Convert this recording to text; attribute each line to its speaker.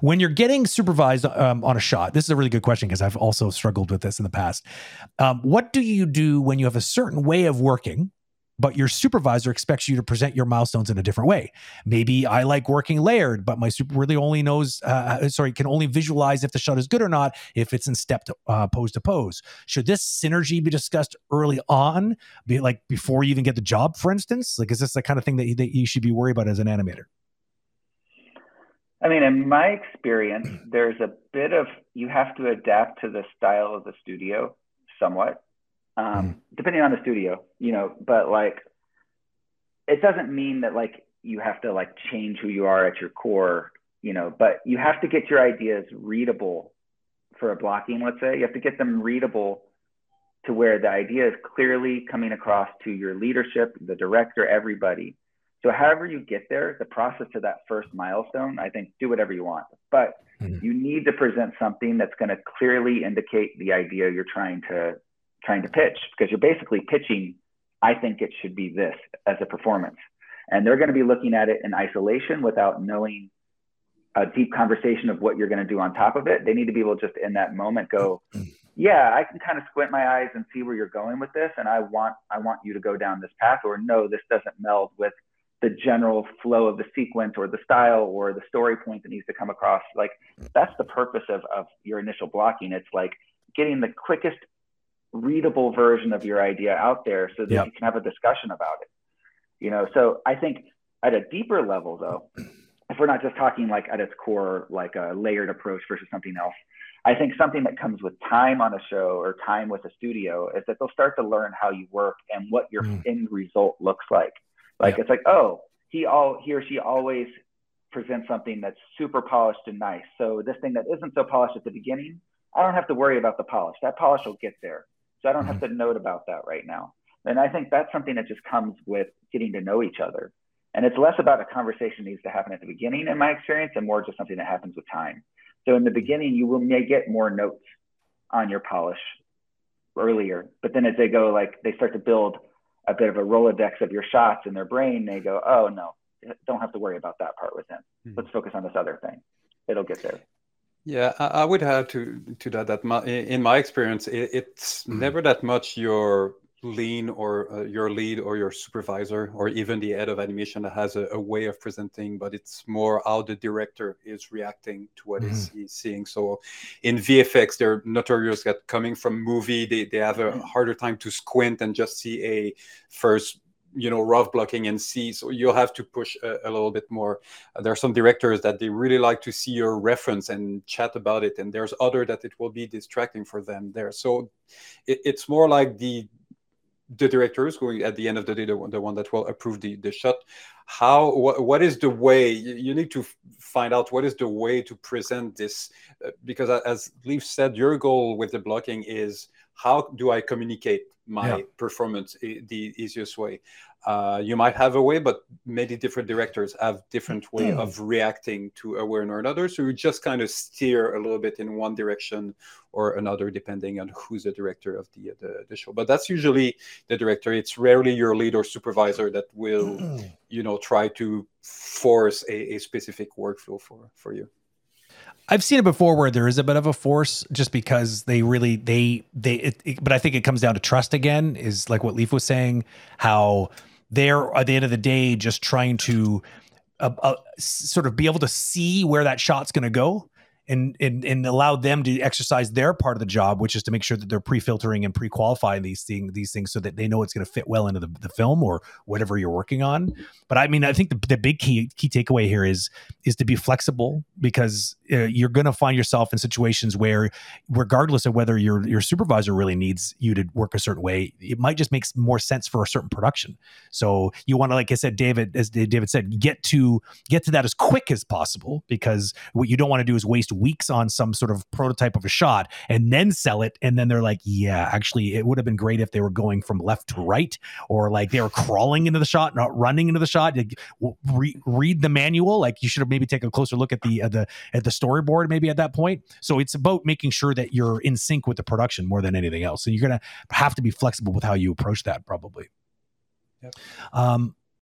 Speaker 1: when you're getting supervised um, on a shot, this is a really good question because I've also struggled with this in the past. Um, what do you do when you have a certain way of working? but your supervisor expects you to present your milestones in a different way. Maybe I like working layered, but my super really only knows, uh, uh, sorry, can only visualize if the shot is good or not if it's in step to, uh, pose to pose. Should this synergy be discussed early on, be like before you even get the job, for instance? Like, is this the kind of thing that you, that you should be worried about as an animator?
Speaker 2: I mean, in my experience, there's a bit of you have to adapt to the style of the studio somewhat um, mm depending on the studio, you know, but like it doesn't mean that like you have to like change who you are at your core, you know, but you have to get your ideas readable for a blocking, let's say. You have to get them readable to where the idea is clearly coming across to your leadership, the director, everybody. So however you get there, the process to that first milestone, I think do whatever you want. But mm-hmm. you need to present something that's going to clearly indicate the idea you're trying to trying to pitch because you're basically pitching i think it should be this as a performance and they're going to be looking at it in isolation without knowing a deep conversation of what you're going to do on top of it they need to be able to just in that moment go yeah i can kind of squint my eyes and see where you're going with this and i want i want you to go down this path or no this doesn't meld with the general flow of the sequence or the style or the story point that needs to come across like that's the purpose of, of your initial blocking it's like getting the quickest readable version of your idea out there so that yep. you can have a discussion about it you know so i think at a deeper level though if we're not just talking like at its core like a layered approach versus something else i think something that comes with time on a show or time with a studio is that they'll start to learn how you work and what your mm. end result looks like like it's like oh he all he or she always presents something that's super polished and nice so this thing that isn't so polished at the beginning i don't have to worry about the polish that polish will get there so I don't mm-hmm. have to note about that right now. And I think that's something that just comes with getting to know each other. And it's less about a conversation needs to happen at the beginning, in my experience, and more just something that happens with time. So in the beginning, you will may get more notes on your polish earlier, but then as they go, like they start to build a bit of a Rolodex of your shots in their brain, they go, oh no, don't have to worry about that part with him. Mm-hmm. Let's focus on this other thing. It'll get there.
Speaker 3: Yeah, I, would add to to that that my, in my experience, it, it's mm. never that much your lean or uh, your lead or your supervisor or even the head of animation that has a, a, way of presenting, but it's more how the director is reacting to what mm. he's seeing. So in VFX, they're notorious that coming from movie, they, they have a mm. harder time to squint and just see a first you know rough blocking and see so you'll have to push a, a little bit more uh, there are some directors that they really like to see your reference and chat about it and there's other that it will be distracting for them there so it, it's more like the the directors going at the end of the day the one, the one that will approve the, the shot. How what, what is the way? You need to find out what is the way to present this uh, because as Leif said your goal with the blocking is how do i communicate my yeah. performance the easiest way. Uh, you might have a way, but many different directors have different way of reacting to a way or another. So you just kind of steer a little bit in one direction or another, depending on who's the director of the the, the show. But that's usually the director. It's rarely your lead or supervisor that will, you know, try to force a, a specific workflow for for you.
Speaker 1: I've seen it before where there is a bit of a force just because they really they they it, it, but I think it comes down to trust again is like what Leif was saying how they're at the end of the day just trying to uh, uh, sort of be able to see where that shot's going to go and, and and allow them to exercise their part of the job, which is to make sure that they're pre-filtering and pre-qualifying these things these things so that they know it's going to fit well into the, the film or whatever you're working on. But I mean, I think the, the big key key takeaway here is is to be flexible because uh, you're going to find yourself in situations where, regardless of whether your your supervisor really needs you to work a certain way, it might just make more sense for a certain production. So you want to, like I said, David, as David said, get to get to that as quick as possible because what you don't want to do is waste weeks on some sort of prototype of a shot and then sell it. And then they're like, yeah, actually, it would have been great if they were going from left to right or like they were crawling into the shot, not running into the shot. Re- read the manual. Like you should have maybe taken a closer look at the, uh, the, at the storyboard maybe at that point. So it's about making sure that you're in sync with the production more than anything else. And you're going to have to be flexible with how you approach that probably. Yep. Um,